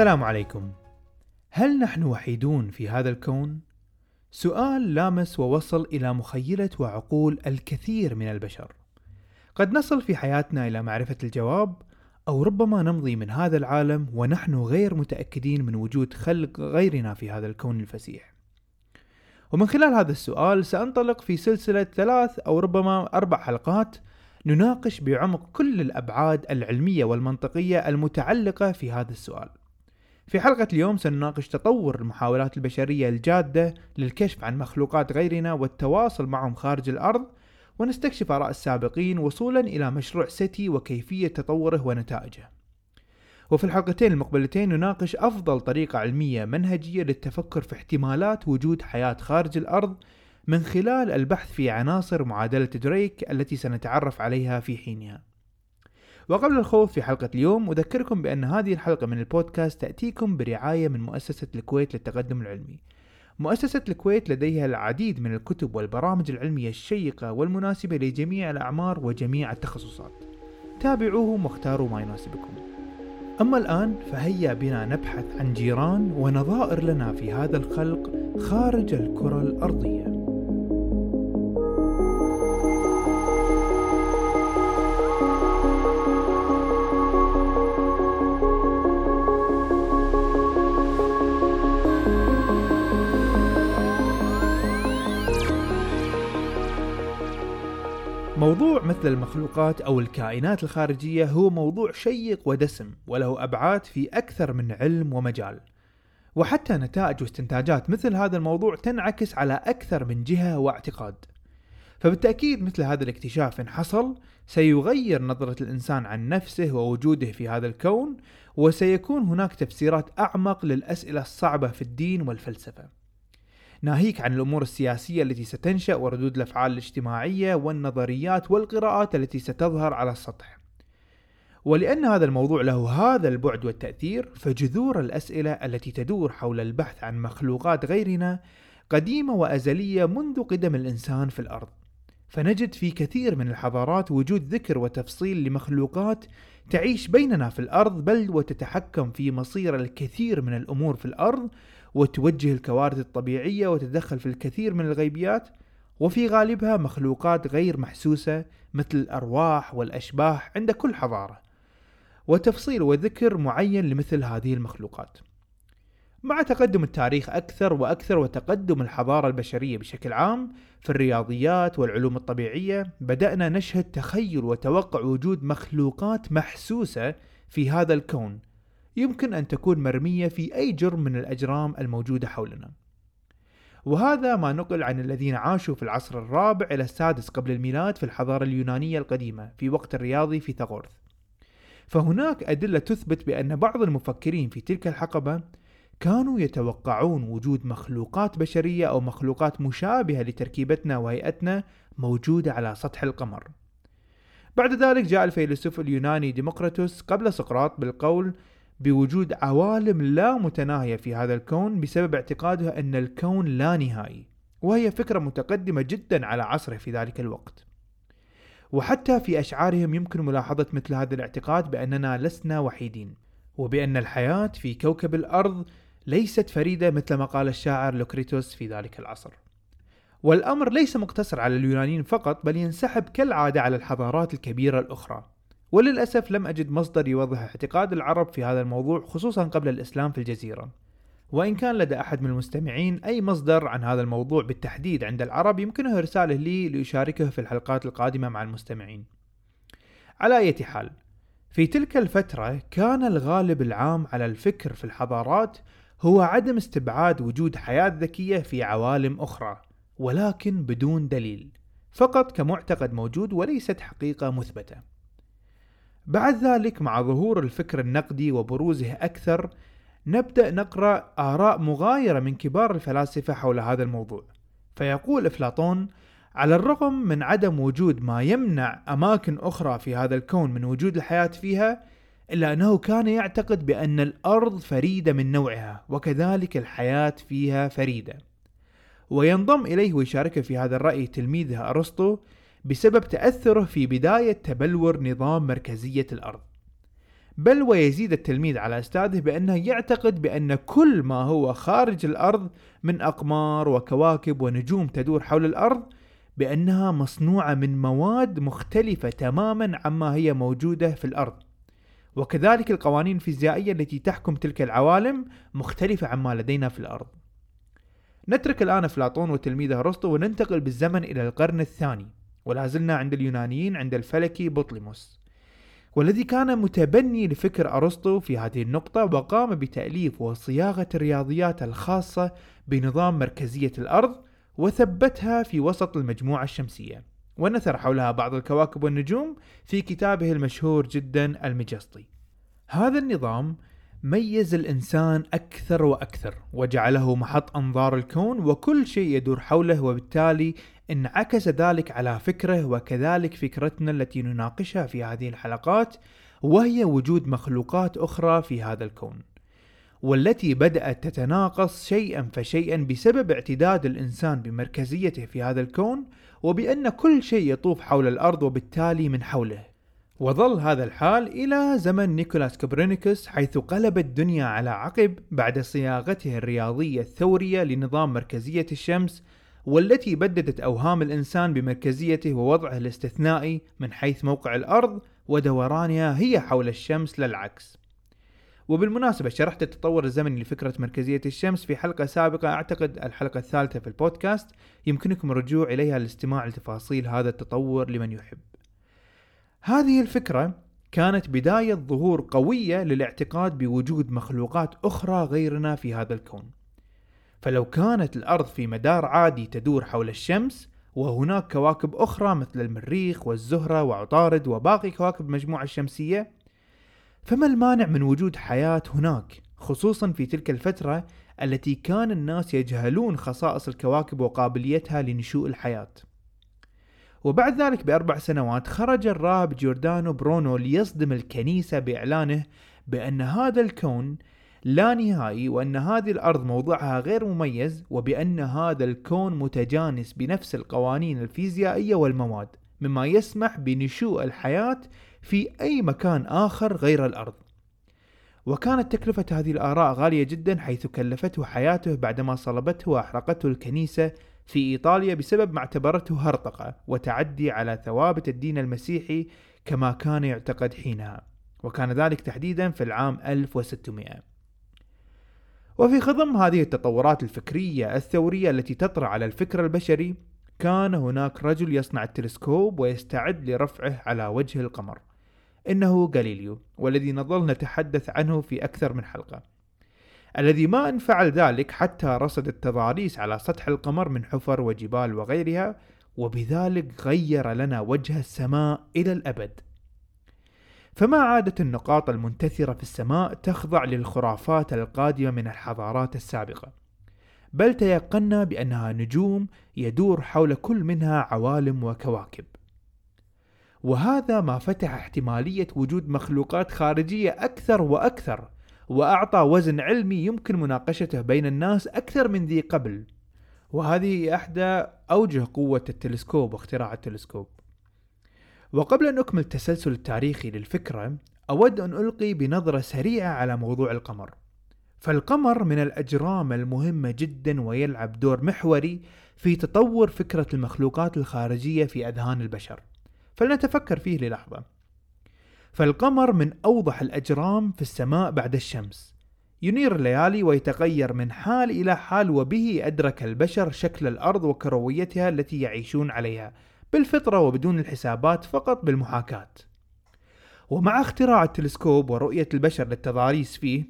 السلام عليكم. هل نحن وحيدون في هذا الكون؟ سؤال لامس ووصل إلى مخيلة وعقول الكثير من البشر. قد نصل في حياتنا إلى معرفة الجواب أو ربما نمضي من هذا العالم ونحن غير متأكدين من وجود خلق غيرنا في هذا الكون الفسيح. ومن خلال هذا السؤال سأنطلق في سلسلة ثلاث أو ربما أربع حلقات نناقش بعمق كل الأبعاد العلمية والمنطقية المتعلقة في هذا السؤال. في حلقة اليوم سنناقش تطور المحاولات البشرية الجادة للكشف عن مخلوقات غيرنا والتواصل معهم خارج الأرض ونستكشف آراء السابقين وصولا إلى مشروع سيتي وكيفية تطوره ونتائجه. وفي الحلقتين المقبلتين نناقش أفضل طريقة علمية منهجية للتفكر في احتمالات وجود حياة خارج الأرض من خلال البحث في عناصر معادلة دريك التي سنتعرف عليها في حينها. وقبل الخوض في حلقة اليوم أذكركم بأن هذه الحلقة من البودكاست تأتيكم برعاية من مؤسسة الكويت للتقدم العلمي. مؤسسة الكويت لديها العديد من الكتب والبرامج العلمية الشيقة والمناسبة لجميع الأعمار وجميع التخصصات. تابعوهم واختاروا ما يناسبكم. أما الآن فهيا بنا نبحث عن جيران ونظائر لنا في هذا الخلق خارج الكرة الأرضية. موضوع مثل المخلوقات أو الكائنات الخارجية هو موضوع شيق ودسم وله أبعاد في أكثر من علم ومجال. وحتى نتائج واستنتاجات مثل هذا الموضوع تنعكس على أكثر من جهة واعتقاد. فبالتأكيد مثل هذا الاكتشاف إن حصل سيغير نظرة الإنسان عن نفسه ووجوده في هذا الكون وسيكون هناك تفسيرات أعمق للأسئلة الصعبة في الدين والفلسفة. ناهيك عن الأمور السياسية التي ستنشأ وردود الأفعال الاجتماعية والنظريات والقراءات التي ستظهر على السطح. ولأن هذا الموضوع له هذا البعد والتأثير فجذور الأسئلة التي تدور حول البحث عن مخلوقات غيرنا قديمة وأزلية منذ قدم الإنسان في الأرض. فنجد في كثير من الحضارات وجود ذكر وتفصيل لمخلوقات تعيش بيننا في الأرض بل وتتحكم في مصير الكثير من الأمور في الأرض وتوجه الكوارث الطبيعية وتتدخل في الكثير من الغيبيات وفي غالبها مخلوقات غير محسوسة مثل الأرواح والأشباح عند كل حضارة. وتفصيل وذكر معين لمثل هذه المخلوقات. مع تقدم التاريخ أكثر وأكثر وتقدم الحضارة البشرية بشكل عام في الرياضيات والعلوم الطبيعية بدأنا نشهد تخيل وتوقع وجود مخلوقات محسوسة في هذا الكون. يمكن أن تكون مرمية في أي جرم من الأجرام الموجودة حولنا. وهذا ما نقل عن الذين عاشوا في العصر الرابع إلى السادس قبل الميلاد في الحضارة اليونانية القديمة في وقت الرياضي في ثغورث. فهناك أدلة تثبت بأن بعض المفكرين في تلك الحقبة كانوا يتوقعون وجود مخلوقات بشرية أو مخلوقات مشابهة لتركيبتنا وهيئتنا موجودة على سطح القمر. بعد ذلك جاء الفيلسوف اليوناني ديمقراطوس قبل سقراط بالقول بوجود عوالم لا متناهية في هذا الكون بسبب اعتقاده أن الكون لا نهائي وهي فكرة متقدمة جدا على عصره في ذلك الوقت. وحتى في أشعارهم يمكن ملاحظة مثل هذا الاعتقاد بأننا لسنا وحيدين وبأن الحياة في كوكب الأرض ليست فريدة مثل ما قال الشاعر لوكريتوس في ذلك العصر. والأمر ليس مقتصر على اليونانيين فقط بل ينسحب كالعادة على الحضارات الكبيرة الأخرى. وللأسف لم أجد مصدر يوضح اعتقاد العرب في هذا الموضوع خصوصا قبل الإسلام في الجزيرة. وإن كان لدى أحد من المستمعين أي مصدر عن هذا الموضوع بالتحديد عند العرب يمكنه إرساله لي لأشاركه في الحلقات القادمة مع المستمعين. على أي حال في تلك الفترة كان الغالب العام على الفكر في الحضارات هو عدم استبعاد وجود حياة ذكية في عوالم أخرى ولكن بدون دليل فقط كمعتقد موجود وليست حقيقة مثبتة. بعد ذلك مع ظهور الفكر النقدي وبروزه أكثر نبدأ نقرأ آراء مغايرة من كبار الفلاسفة حول هذا الموضوع. فيقول أفلاطون على الرغم من عدم وجود ما يمنع أماكن أخرى في هذا الكون من وجود الحياة فيها إلا أنه كان يعتقد بأن الأرض فريدة من نوعها وكذلك الحياة فيها فريدة. وينضم إليه ويشاركه في هذا الرأي تلميذه أرسطو بسبب تأثره في بداية تبلور نظام مركزية الأرض. بل ويزيد التلميذ على أستاذه بأنه يعتقد بأن كل ما هو خارج الأرض من أقمار وكواكب ونجوم تدور حول الأرض بأنها مصنوعة من مواد مختلفة تماما عما هي موجودة في الأرض. وكذلك القوانين الفيزيائية التي تحكم تلك العوالم مختلفة عما لدينا في الأرض. نترك الآن أفلاطون وتلميذه أرسطو وننتقل بالزمن إلى القرن الثاني. ولا زلنا عند اليونانيين عند الفلكي بطليموس. والذي كان متبني لفكر أرسطو في هذه النقطة وقام بتأليف وصياغة الرياضيات الخاصة بنظام مركزية الأرض وثبتها في وسط المجموعة الشمسية. ونثر حولها بعض الكواكب والنجوم في كتابه المشهور جدا المجسطي. هذا النظام ميز الإنسان أكثر وأكثر وجعله محط أنظار الكون وكل شيء يدور حوله وبالتالي انعكس ذلك على فكره وكذلك فكرتنا التي نناقشها في هذه الحلقات وهي وجود مخلوقات أخرى في هذا الكون والتي بدأت تتناقص شيئا فشيئا بسبب اعتداد الإنسان بمركزيته في هذا الكون وبأن كل شيء يطوف حول الأرض وبالتالي من حوله. وظل هذا الحال إلى زمن نيكولاس كوبرنيكوس حيث قلب الدنيا على عقب بعد صياغته الرياضية الثورية لنظام مركزية الشمس والتي بددت أوهام الإنسان بمركزيته ووضعه الاستثنائي من حيث موقع الأرض ودورانها هي حول الشمس للعكس. وبالمناسبة شرحت التطور الزمني لفكرة مركزية الشمس في حلقة سابقة. أعتقد الحلقة الثالثة في البودكاست. يمكنكم الرجوع إليها لاستماع لتفاصيل هذا التطور لمن يحب. هذه الفكرة كانت بداية ظهور قوية للاعتقاد بوجود مخلوقات أخرى غيرنا في هذا الكون. فلو كانت الأرض في مدار عادي تدور حول الشمس وهناك كواكب أخرى مثل المريخ والزهرة وعطارد وباقي كواكب المجموعة الشمسية فما المانع من وجود حياة هناك خصوصا في تلك الفترة التي كان الناس يجهلون خصائص الكواكب وقابليتها لنشوء الحياة. وبعد ذلك بأربع سنوات خرج الراهب جوردانو برونو ليصدم الكنيسة بإعلانه بأن هذا الكون لا نهائي وأن هذه الأرض موضعها غير مميز وبأن هذا الكون متجانس بنفس القوانين الفيزيائية والمواد مما يسمح بنشوء الحياة في أي مكان آخر غير الأرض. وكانت تكلفة هذه الآراء غالية جدا حيث كلفته حياته بعدما صلبته وأحرقته الكنيسة في إيطاليا بسبب ما اعتبرته هرطقة وتعدي على ثوابت الدين المسيحي كما كان يعتقد حينها. وكان ذلك تحديدا في العام 1600 وفي خضم هذه التطورات الفكرية الثورية التي تطرأ على الفكر البشري كان هناك رجل يصنع التلسكوب ويستعد لرفعه على وجه القمر. إنه غاليليو والذي نظل نتحدث عنه في أكثر من حلقة. الذي ما إن فعل ذلك حتى رصد التضاريس على سطح القمر من حفر وجبال وغيرها وبذلك غير لنا وجه السماء إلى الأبد. فما عادت النقاط المنتثرة في السماء تخضع للخرافات القادمة من الحضارات السابقة. بل تيقنا بأنها نجوم يدور حول كل منها عوالم وكواكب. وهذا ما فتح احتمالية وجود مخلوقات خارجية أكثر وأكثر وأعطى وزن علمي يمكن مناقشته بين الناس أكثر من ذي قبل. وهذه إحدى أوجه قوة التلسكوب واختراع التلسكوب. وقبل أن أكمل التسلسل التاريخي للفكرة أود أن ألقي بنظرة سريعة على موضوع القمر. فالقمر من الأجرام المهمة جدا ويلعب دور محوري في تطور فكرة المخلوقات الخارجية في أذهان البشر. فلنتفكر فيه للحظة. فالقمر من أوضح الأجرام في السماء بعد الشمس. ينير الليالي ويتغير من حال إلى حال وبه أدرك البشر شكل الأرض وكرويتها التي يعيشون عليها. بالفطرة وبدون الحسابات فقط بالمحاكاة. ومع اختراع التلسكوب ورؤية البشر للتضاريس فيه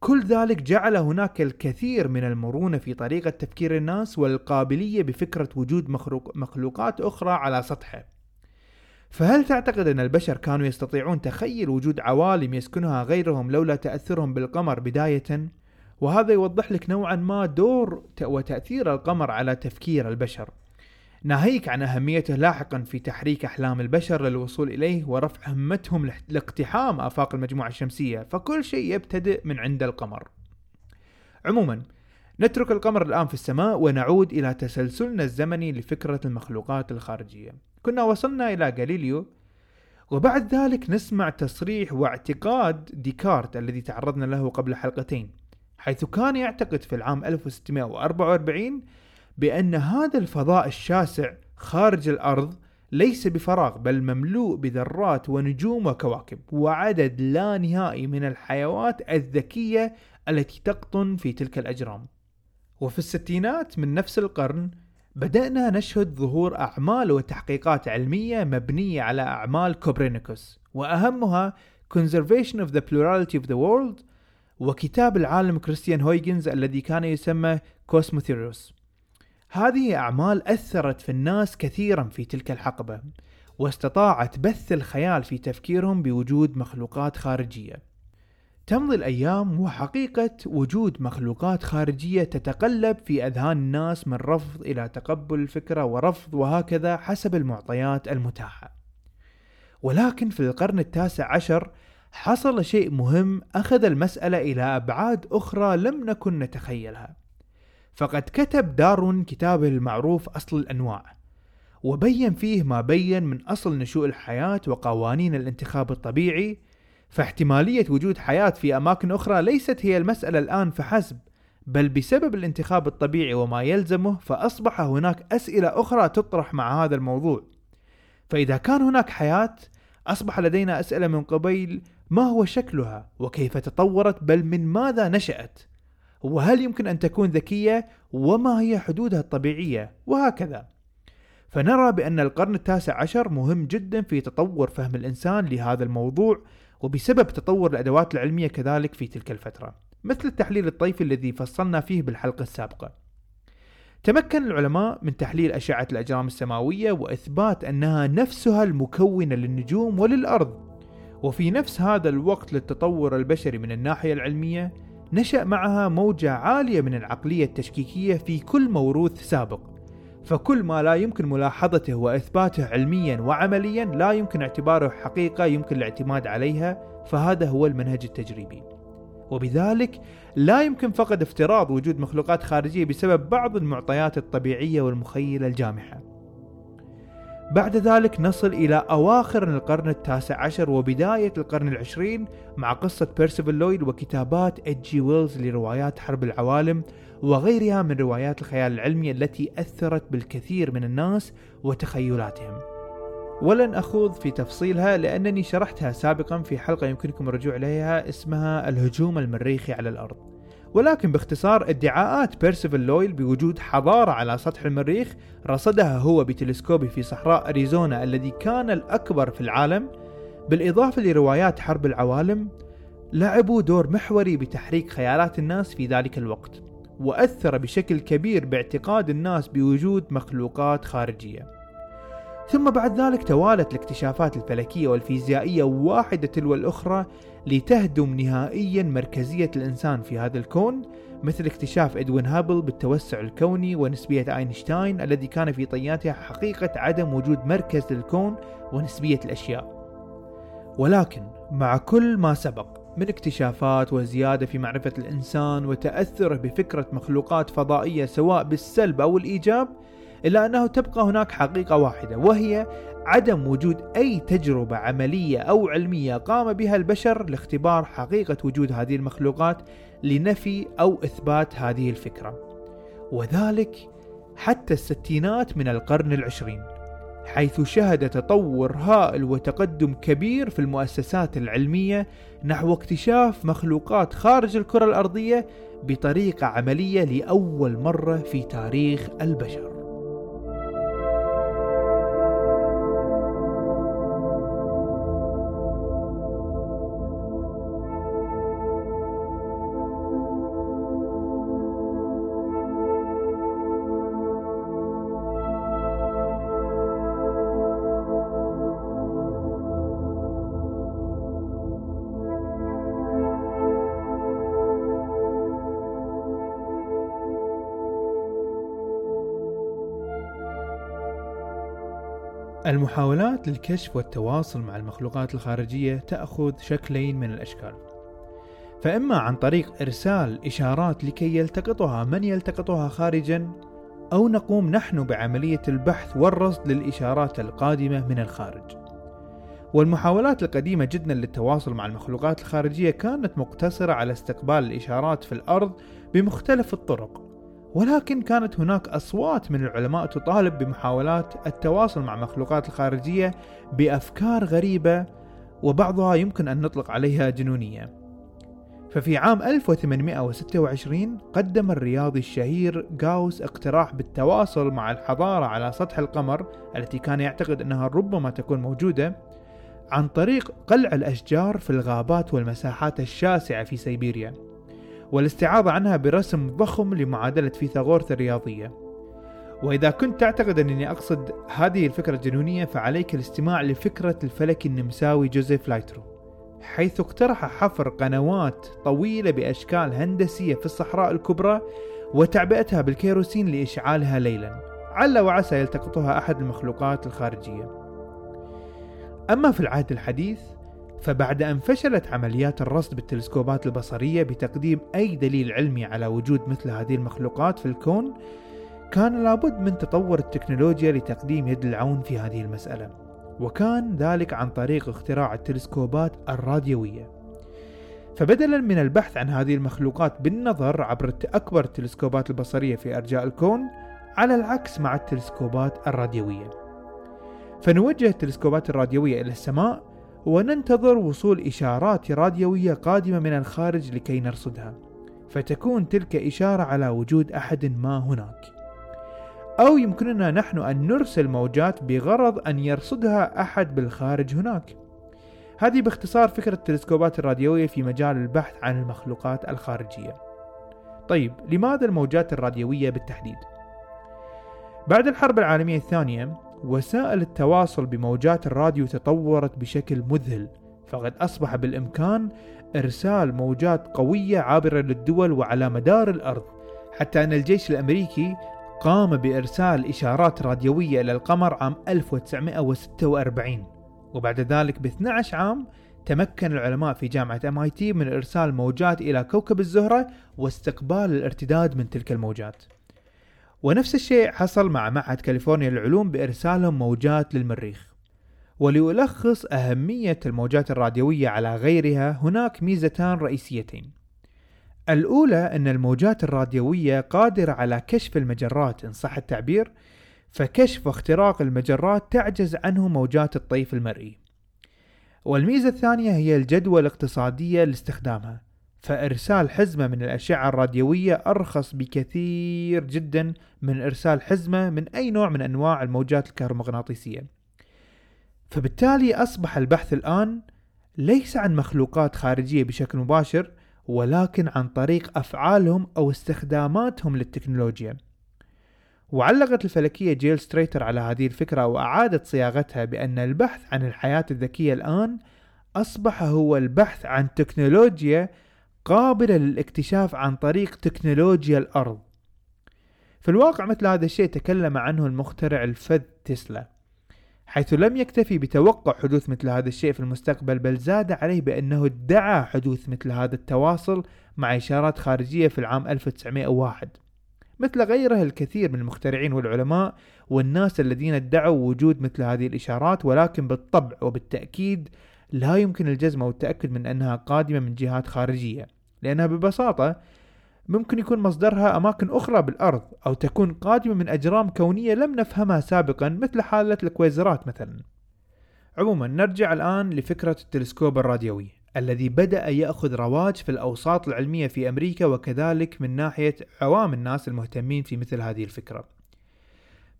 كل ذلك جعل هناك الكثير من المرونة في طريقة تفكير الناس والقابلية بفكرة وجود مخلوق مخلوقات أخرى على سطحه. فهل تعتقد أن البشر كانوا يستطيعون تخيل وجود عوالم يسكنها غيرهم لولا تأثرهم بالقمر بداية؟ وهذا يوضح لك نوعا ما دور وتأثير القمر على تفكير البشر. ناهيك عن أهميته لاحقا في تحريك أحلام البشر للوصول إليه ورفع همتهم لاقتحام آفاق المجموعة الشمسية فكل شيء يبتدئ من عند القمر. عموما نترك القمر الآن في السماء ونعود إلى تسلسلنا الزمني لفكرة المخلوقات الخارجية. كنا وصلنا إلى غاليليو وبعد ذلك نسمع تصريح واعتقاد ديكارت الذي تعرضنا له قبل حلقتين حيث كان يعتقد في العام 1644 بأن هذا الفضاء الشاسع خارج الأرض ليس بفراغ بل مملوء بذرات ونجوم وكواكب وعدد لا نهائي من الحيوات الذكية التي تقطن في تلك الأجرام. وفي الستينات من نفس القرن بدأنا نشهد ظهور أعمال وتحقيقات علمية مبنية على أعمال كوبرينيكوس وأهمها Conservation of the Plurality of the World وكتاب العالم كريستيان هويجنز الذي كان يسمى كوسموثيروس هذه أعمال أثرت في الناس كثيرا في تلك الحقبة واستطاعت بث الخيال في تفكيرهم بوجود مخلوقات خارجية. تمضي الأيام وحقيقة وجود مخلوقات خارجية تتقلب في أذهان الناس من رفض إلى تقبل الفكرة ورفض وهكذا حسب المعطيات المتاحة. ولكن في القرن التاسع عشر حصل شيء مهم أخذ المسألة إلى أبعاد أخرى لم نكن نتخيلها. فقد كتب دارون كتابه المعروف أصل الأنواع وبين فيه ما بين من أصل نشوء الحياة وقوانين الانتخاب الطبيعي فاحتمالية وجود حياة في أماكن أخرى ليست هي المسألة الآن فحسب بل بسبب الانتخاب الطبيعي وما يلزمه فأصبح هناك أسئلة أخرى تطرح مع هذا الموضوع. فإذا كان هناك حياة أصبح لدينا أسئلة من قبيل ما هو شكلها وكيف تطورت بل من ماذا نشأت. وهل يمكن أن تكون ذكية؟ وما هي حدودها الطبيعية؟ وهكذا. فنرى بأن القرن التاسع عشر مهم جدا في تطور فهم الإنسان لهذا الموضوع وبسبب تطور الأدوات العلمية كذلك في تلك الفترة مثل التحليل الطيفي الذي فصلنا فيه بالحلقة السابقة. تمكن العلماء من تحليل أشعة الأجرام السماوية وإثبات أنها نفسها المكونة للنجوم وللأرض. وفي نفس هذا الوقت للتطور البشري من الناحية العلمية نشأ معها موجة عالية من العقلية التشكيكية في كل موروث سابق. فكل ما لا يمكن ملاحظته وإثباته علميا وعمليا لا يمكن اعتباره حقيقة يمكن الاعتماد عليها فهذا هو المنهج التجريبي. وبذلك لا يمكن فقط افتراض وجود مخلوقات خارجية بسبب بعض المعطيات الطبيعية والمخيلة الجامحة. بعد ذلك نصل إلى أواخر القرن التاسع عشر وبداية القرن العشرين مع قصة بيرسيفل لويد وكتابات إتش جي ويلز لروايات حرب العوالم وغيرها من روايات الخيال العلمي التي أثرت بالكثير من الناس وتخيلاتهم. ولن أخوض في تفصيلها لأنني شرحتها سابقا في حلقة يمكنكم الرجوع إليها اسمها الهجوم المريخي على الأرض. ولكن باختصار ادعاءات بيرسيفل لويل بوجود حضارة على سطح المريخ رصدها هو بتلسكوبه في صحراء أريزونا الذي كان الأكبر في العالم. بالإضافة لروايات حرب العوالم لعبوا دور محوري بتحريك خيالات الناس في ذلك الوقت وأثر بشكل كبير باعتقاد الناس بوجود مخلوقات خارجية. ثم بعد ذلك توالت الاكتشافات الفلكية والفيزيائية واحدة تلو الأخرى لتهدم نهائيا مركزية الإنسان في هذا الكون مثل اكتشاف إدوين هابل بالتوسع الكوني ونسبية أينشتاين الذي كان في طياتها حقيقة عدم وجود مركز للكون ونسبية الأشياء. ولكن مع كل ما سبق من اكتشافات وزيادة في معرفة الإنسان وتأثره بفكرة مخلوقات فضائية سواء بالسلب أو الإيجاب إلا أنه تبقى هناك حقيقة واحدة وهي عدم وجود أي تجربة عملية أو علمية قام بها البشر لاختبار حقيقة وجود هذه المخلوقات لنفي أو إثبات هذه الفكرة. وذلك حتى الستينات من القرن العشرين حيث شهد تطور هائل وتقدم كبير في المؤسسات العلمية نحو اكتشاف مخلوقات خارج الكرة الأرضية بطريقة عملية لأول مرة في تاريخ البشر. المحاولات للكشف والتواصل مع المخلوقات الخارجية تأخذ شكلين من الأشكال. فإما عن طريق إرسال إشارات لكي يلتقطها من يلتقطها خارجا أو نقوم نحن بعملية البحث والرصد للإشارات القادمة من الخارج. والمحاولات القديمة جدا للتواصل مع المخلوقات الخارجية كانت مقتصرة على استقبال الإشارات في الأرض بمختلف الطرق. ولكن كانت هناك أصوات من العلماء تطالب بمحاولات التواصل مع المخلوقات الخارجية بأفكار غريبة وبعضها يمكن أن نطلق عليها جنونية. ففي عام 1826 قدم الرياضي الشهير غاوس اقتراح بالتواصل مع الحضارة على سطح القمر التي كان يعتقد أنها ربما تكون موجودة عن طريق قلع الأشجار في الغابات والمساحات الشاسعة في سيبيريا. والاستعاضة عنها برسم ضخم لمعادلة فيثاغورث الرياضية. وإذا كنت تعتقد أنني أقصد هذه الفكرة الجنونية فعليك الاستماع لفكرة الفلك النمساوي جوزيف لايترو حيث اقترح حفر قنوات طويلة بأشكال هندسية في الصحراء الكبرى وتعبئتها بالكيروسين لإشعالها ليلا. عل وعسى يلتقطها أحد المخلوقات الخارجية. أما في العهد الحديث فبعد أن فشلت عمليات الرصد بالتلسكوبات البصرية بتقديم أي دليل علمي على وجود مثل هذه المخلوقات في الكون كان لابد من تطور التكنولوجيا لتقديم يد العون في هذه المسألة وكان ذلك عن طريق اختراع التلسكوبات الراديوية. فبدلا من البحث عن هذه المخلوقات بالنظر عبر أكبر التلسكوبات البصرية في أرجاء الكون على العكس مع التلسكوبات الراديوية. فنوجه التلسكوبات الراديوية إلى السماء وننتظر وصول إشارات راديوية قادمة من الخارج لكي نرصدها. فتكون تلك إشارة على وجود أحد ما هناك. أو يمكننا نحن أن نرسل موجات بغرض أن يرصدها أحد بالخارج هناك. هذه باختصار فكرة التلسكوبات الراديوية في مجال البحث عن المخلوقات الخارجية. طيب لماذا الموجات الراديوية بالتحديد؟ بعد الحرب العالمية الثانية وسائل التواصل بموجات الراديو تطورت بشكل مذهل فقد أصبح بالإمكان إرسال موجات قوية عابرة للدول وعلى مدار الأرض حتى أن الجيش الأمريكي قام بإرسال إشارات راديوية إلى القمر عام 1946 وبعد ذلك ب 12 عام تمكن العلماء في جامعة MIT من إرسال موجات إلى كوكب الزهرة واستقبال الارتداد من تلك الموجات. ونفس الشيء حصل مع معهد كاليفورنيا للعلوم بإرسالهم موجات للمريخ. وليلخص أهمية الموجات الراديوية على غيرها هناك ميزتان رئيسيتين. الأولى أن الموجات الراديوية قادرة على كشف المجرات إن صح التعبير فكشف واختراق المجرات تعجز عنه موجات الطيف المرئي. والميزة الثانية هي الجدوى الاقتصادية لاستخدامها. فإرسال حزمة من الأشعة الراديوية أرخص بكثير جدا من إرسال حزمة من أي نوع من أنواع الموجات الكهرومغناطيسية. فبالتالي أصبح البحث الآن ليس عن مخلوقات خارجية بشكل مباشر ولكن عن طريق أفعالهم أو استخداماتهم للتكنولوجيا. وعلقت الفلكية جيل ستريتر على هذه الفكرة وأعادت صياغتها بأن البحث عن الحياة الذكية الآن أصبح هو البحث عن تكنولوجيا قابلة للاكتشاف عن طريق تكنولوجيا الأرض. في الواقع مثل هذا الشيء تكلم عنه المخترع الفذ تسلا حيث لم يكتفي بتوقع حدوث مثل هذا الشيء في المستقبل بل زاد عليه بأنه ادعى حدوث مثل هذا التواصل مع إشارات خارجية في العام 1901 مثل غيره الكثير من المخترعين والعلماء والناس الذين ادعوا وجود مثل هذه الإشارات ولكن بالطبع وبالتأكيد لا يمكن الجزم أو التأكد من أنها قادمة من جهات خارجية لأنها ببساطة ممكن يكون مصدرها أماكن أخرى بالأرض أو تكون قادمة من أجرام كونية لم نفهمها سابقا مثل حالة الكويزرات مثلا. عموما نرجع الآن لفكرة التلسكوب الراديوي الذي بدأ يأخذ رواج في الأوساط العلمية في أمريكا وكذلك من ناحية عوام الناس المهتمين في مثل هذه الفكرة.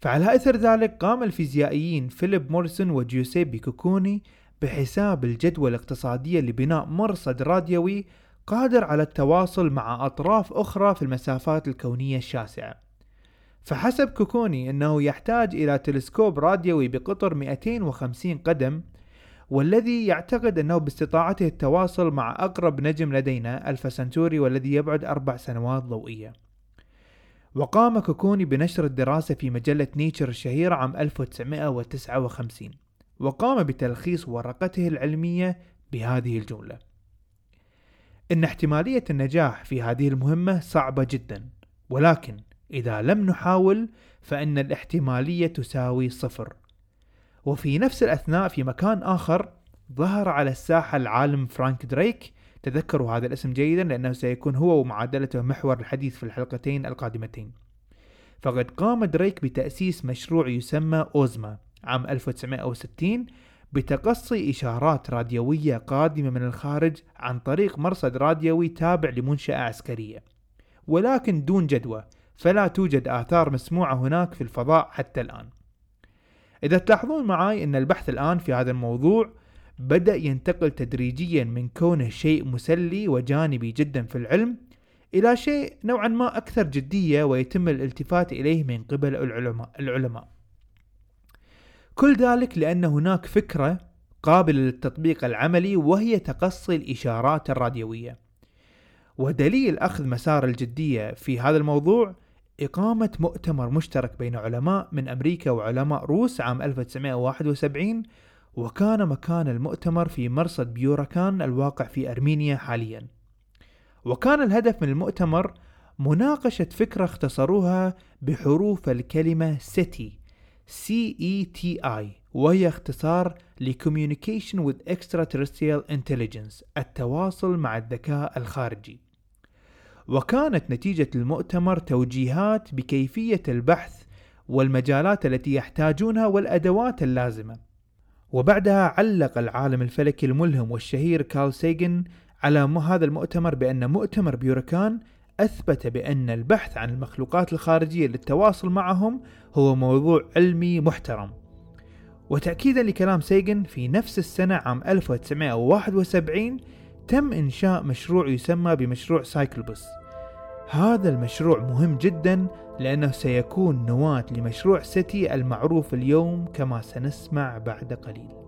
فعلى إثر ذلك قام الفيزيائيين فيليب موريسون وجيوسيبي كوكوني بحساب الجدوى الاقتصادية لبناء مرصد راديوي قادر على التواصل مع أطراف أخرى في المسافات الكونية الشاسعة. فحسب كوكوني أنه يحتاج إلى تلسكوب راديوي بقطر 250 قدم والذي يعتقد أنه باستطاعته التواصل مع أقرب نجم لدينا ألفا سنتوري والذي يبعد أربع سنوات ضوئية. وقام كوكوني بنشر الدراسة في مجلة Nature الشهيرة عام 1959 وقام بتلخيص ورقته العلمية بهذه الجملة. إن احتمالية النجاح في هذه المهمة صعبة جدا ولكن إذا لم نحاول فإن الاحتمالية تساوي صفر. وفي نفس الأثناء في مكان آخر ظهر على الساحة العالم فرانك دريك تذكروا هذا الاسم جيدا لأنه سيكون هو ومعادلته محور الحديث في الحلقتين القادمتين. فقد قام دريك بتأسيس مشروع يسمى أوزما. عام 1960 بتقصي إشارات راديوية قادمة من الخارج عن طريق مرصد راديوي تابع لمنشأة عسكرية ولكن دون جدوى فلا توجد آثار مسموعة هناك في الفضاء حتى الآن إذا تلاحظون معي أن البحث الآن في هذا الموضوع بدأ ينتقل تدريجيا من كونه شيء مسلي وجانبي جدا في العلم إلى شيء نوعا ما أكثر جدية ويتم الالتفات إليه من قبل العلماء, العلماء. كل ذلك لأن هناك فكرة قابلة للتطبيق العملي وهي تقصي الإشارات الراديوية. ودليل أخذ مسار الجدية في هذا الموضوع إقامة مؤتمر مشترك بين علماء من أمريكا وعلماء روس عام 1971 وكان مكان المؤتمر في مرصد بيوراكان الواقع في أرمينيا حاليا. وكان الهدف من المؤتمر مناقشة فكرة اختصروها بحروف الكلمة سيتي. CETI وهي اختصار ل Communication with Extraterrestrial Intelligence التواصل مع الذكاء الخارجي. وكانت نتيجة المؤتمر توجيهات بكيفية البحث والمجالات التي يحتاجونها والأدوات اللازمة. وبعدها علق العالم الفلكي الملهم والشهير كارل سيجن على هذا المؤتمر بأن مؤتمر بيوركان أثبت بأن البحث عن المخلوقات الخارجية للتواصل معهم هو موضوع علمي محترم. وتأكيدا لكلام سيجن في نفس السنة عام 1971 تم إنشاء مشروع يسمى بمشروع Cyclops هذا المشروع مهم جدا لأنه سيكون نواة لمشروع SETI المعروف اليوم كما سنسمع بعد قليل.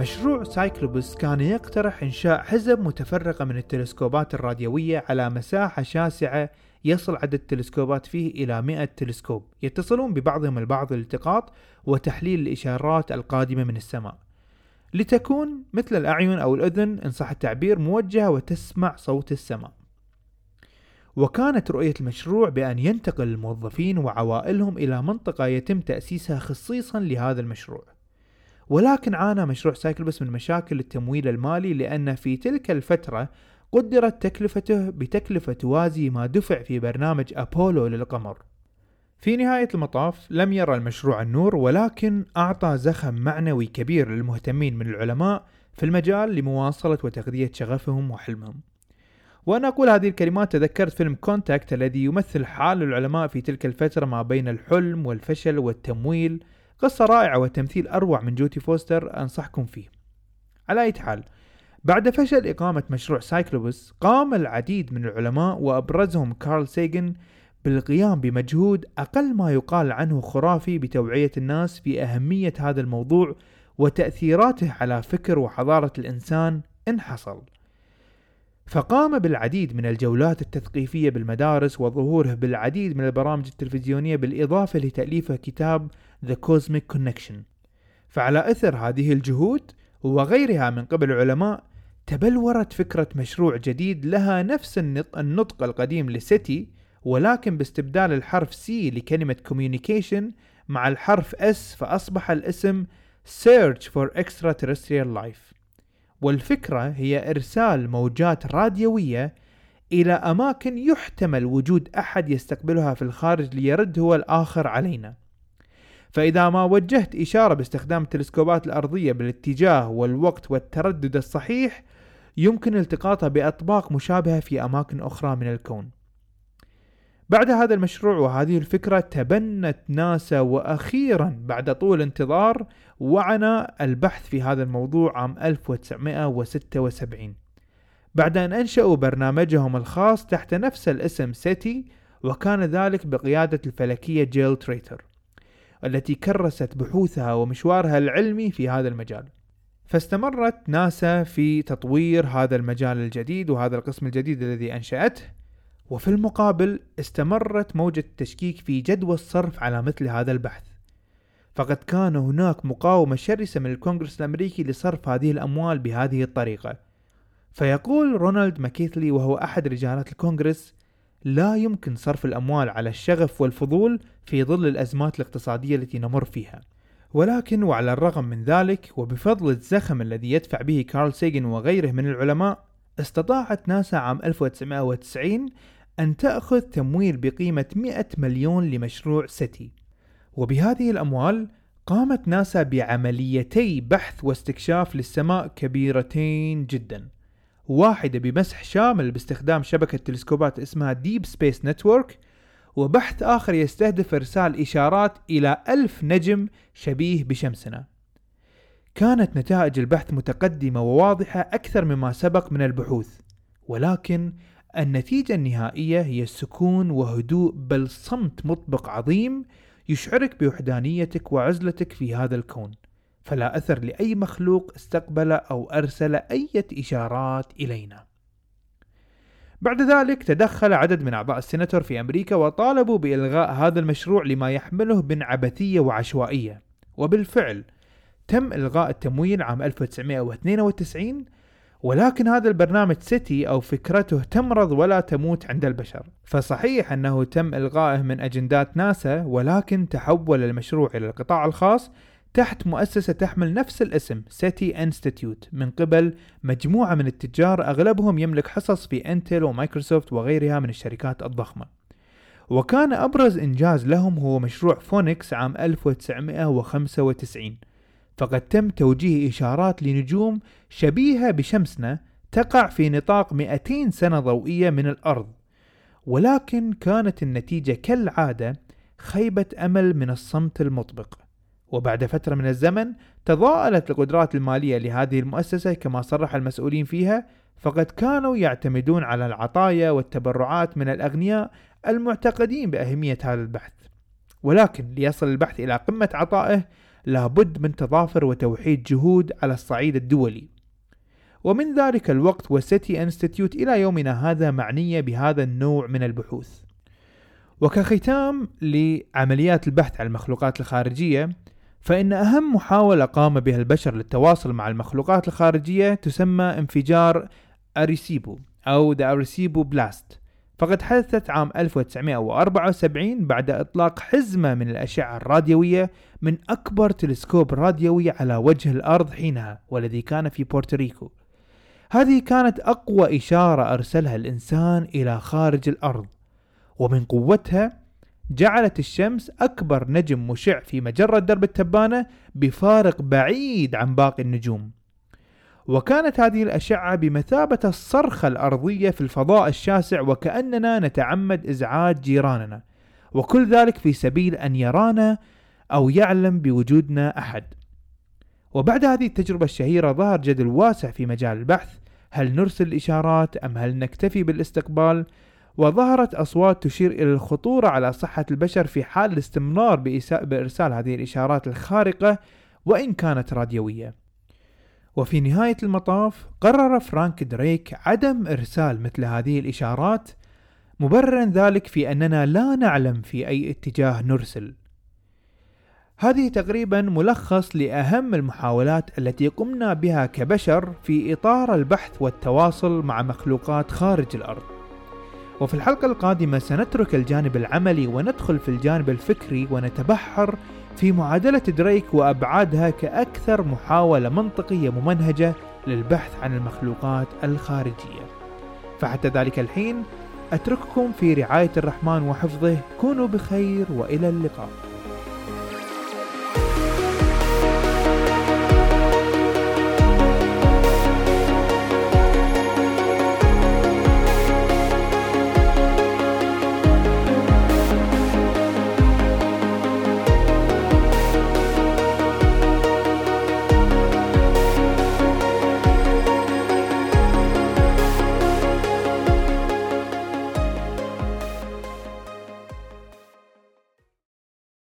مشروع سايكلوبس كان يقترح إنشاء حزب متفرقة من التلسكوبات الراديوية على مساحة شاسعة يصل عدد التلسكوبات فيه إلى 100 تلسكوب. يتصلون ببعضهم البعض للالتقاط وتحليل الإشارات القادمة من السماء. لتكون مثل الأعين أو الأذن إن صح التعبير موجهة وتسمع صوت السماء. وكانت رؤية المشروع بأن ينتقل الموظفين وعوائلهم إلى منطقة يتم تأسيسها خصيصا لهذا المشروع. ولكن عانى مشروع Cyclops من مشاكل التمويل المالي لأن في تلك الفترة قدرت تكلفته بتكلفة توازي ما دفع في برنامج أبولو للقمر. في نهاية المطاف لم يرى المشروع النور ولكن أعطى زخم معنوي كبير للمهتمين من العلماء في المجال لمواصلة وتغذية شغفهم وحلمهم. وأنا أقول هذه الكلمات تذكرت فيلم Contact الذي يمثل حال العلماء في تلك الفترة ما بين الحلم والفشل والتمويل. قصة رائعة وتمثيل أروع من جودي فوستر أنصحكم فيه. على أي حال بعد فشل إقامة مشروع Cyclops قام العديد من العلماء وأبرزهم كارل سيجن بالقيام بمجهود أقل ما يقال عنه خرافي بتوعية الناس في أهمية هذا الموضوع وتأثيراته على فكر وحضارة الإنسان إن حصل. فقام بالعديد من الجولات التثقيفية بالمدارس وظهوره بالعديد من البرامج التلفزيونية بالإضافة لتأليف كتاب The Cosmic Connection. فعلى أثر هذه الجهود وغيرها من قبل العلماء تبلورت فكرة مشروع جديد لها نفس النطق القديم لسيتي ولكن باستبدال الحرف C لكلمة Communication مع الحرف S فأصبح الاسم Search for Extraterrestrial Life. والفكرة هي إرسال موجات راديوية إلى أماكن يحتمل وجود أحد يستقبلها في الخارج ليرد هو الآخر علينا. فإذا ما وجهت إشارة باستخدام التلسكوبات الأرضية بالاتجاه والوقت والتردد الصحيح يمكن التقاطها بأطباق مشابهة في أماكن أخرى من الكون. بعد هذا المشروع وهذه الفكرة تبنت ناسا وأخيرا بعد طول انتظار وعنا البحث في هذا الموضوع عام 1976 بعد أن أنشأوا برنامجهم الخاص تحت نفس الاسم سيتي وكان ذلك بقيادة الفلكية جيل تريتر. التي كرست بحوثها ومشوارها العلمي في هذا المجال. فاستمرت ناسا في تطوير هذا المجال الجديد وهذا القسم الجديد الذي أنشأته وفي المقابل استمرت موجة التشكيك في جدوى الصرف على مثل هذا البحث. فقد كان هناك مقاومة شرسة من الكونغرس الأمريكي لصرف هذه الأموال بهذه الطريقة. فيقول رونالد ماكيثلي وهو أحد رجالات الكونغرس لا يمكن صرف الأموال على الشغف والفضول في ظل الأزمات الاقتصادية التي نمر فيها. ولكن وعلى الرغم من ذلك وبفضل الزخم الذي يدفع به كارل سيجن وغيره من العلماء استطاعت ناسا عام 1990 أن تأخذ تمويل بقيمة 100 مليون لمشروع سيتي. وبهذه الأموال قامت ناسا بعمليتي بحث واستكشاف للسماء كبيرتين جدا. واحدة بمسح شامل باستخدام شبكة تلسكوبات اسمها Deep Space Network وبحث آخر يستهدف إرسال إشارات إلى ألف نجم شبيه بشمسنا. كانت نتائج البحث متقدمة وواضحة أكثر مما سبق من البحوث ولكن النتيجة النهائية هي سكون وهدوء بل صمت مطبق عظيم يشعرك بوحدانيتك وعزلتك في هذا الكون. فلا أثر لأي مخلوق استقبل أو أرسل أي إشارات إلينا. بعد ذلك تدخل عدد من أعضاء السيناتور في أمريكا وطالبوا بإلغاء هذا المشروع لما يحمله من عبثية وعشوائية. وبالفعل تم إلغاء التمويل عام 1992 ولكن هذا البرنامج سيتي أو فكرته تمرض ولا تموت عند البشر. فصحيح أنه تم إلغائه من أجندات ناسا ولكن تحول المشروع إلى القطاع الخاص تحت مؤسسة تحمل نفس الاسم SETI Institute. من قبل مجموعة من التجار أغلبهم يملك حصص في انتل ومايكروسوفت وغيرها من الشركات الضخمة. وكان أبرز إنجاز لهم هو مشروع فونكس عام 1995 فقد تم توجيه إشارات لنجوم شبيهة بشمسنا تقع في نطاق 200 سنة ضوئية من الأرض. ولكن كانت النتيجة كالعادة خيبة أمل من الصمت المطبق. وبعد فترة من الزمن تضاءلت القدرات المالية لهذه المؤسسة كما صرح المسؤولين فيها فقد كانوا يعتمدون على العطايا والتبرعات من الأغنياء المعتقدين بأهمية هذا البحث. ولكن ليصل البحث إلى قمة عطائه لابد من تضافر وتوحيد جهود على الصعيد الدولي. ومن ذلك الوقت والسيتي انستيتيوت إلى يومنا هذا معنية بهذا النوع من البحوث. وكختام لعمليات البحث عن المخلوقات الخارجية فإن أهم محاولة قام بها البشر للتواصل مع المخلوقات الخارجية تسمى انفجار أريسيبو أو the Arecibo Blast فقد حدثت عام 1974 بعد إطلاق حزمة من الأشعة الراديوية من أكبر تلسكوب راديوي على وجه الأرض حينها والذي كان في بورتوريكو. هذه كانت أقوى إشارة أرسلها الإنسان إلى خارج الأرض ومن قوتها جعلت الشمس أكبر نجم مشع في مجرة درب التبانة بفارق بعيد عن باقي النجوم. وكانت هذه الأشعة بمثابة الصرخة الأرضية في الفضاء الشاسع وكأننا نتعمد إزعاج جيراننا وكل ذلك في سبيل أن يرانا أو يعلم بوجودنا أحد. وبعد هذه التجربة الشهيرة ظهر جدل واسع في مجال البحث هل نرسل الإشارات أم هل نكتفي بالاستقبال؟ وظهرت أصوات تشير إلى الخطورة على صحة البشر في حال الاستمرار بإرسال هذه الإشارات الخارقة وإن كانت راديوية. وفي نهاية المطاف قرر فرانك دريك عدم إرسال مثل هذه الإشارات مبررا ذلك في أننا لا نعلم في أي اتجاه نرسل. هذه تقريبا ملخص لأهم المحاولات التي قمنا بها كبشر في إطار البحث والتواصل مع مخلوقات خارج الأرض. وفي الحلقة القادمة سنترك الجانب العملي وندخل في الجانب الفكري ونتبحر في معادلة دريك وأبعادها كأكثر محاولة منطقية ممنهجة للبحث عن المخلوقات الخارجية. فحتى ذلك الحين أترككم في رعاية الرحمن وحفظه. كونوا بخير وإلى اللقاء.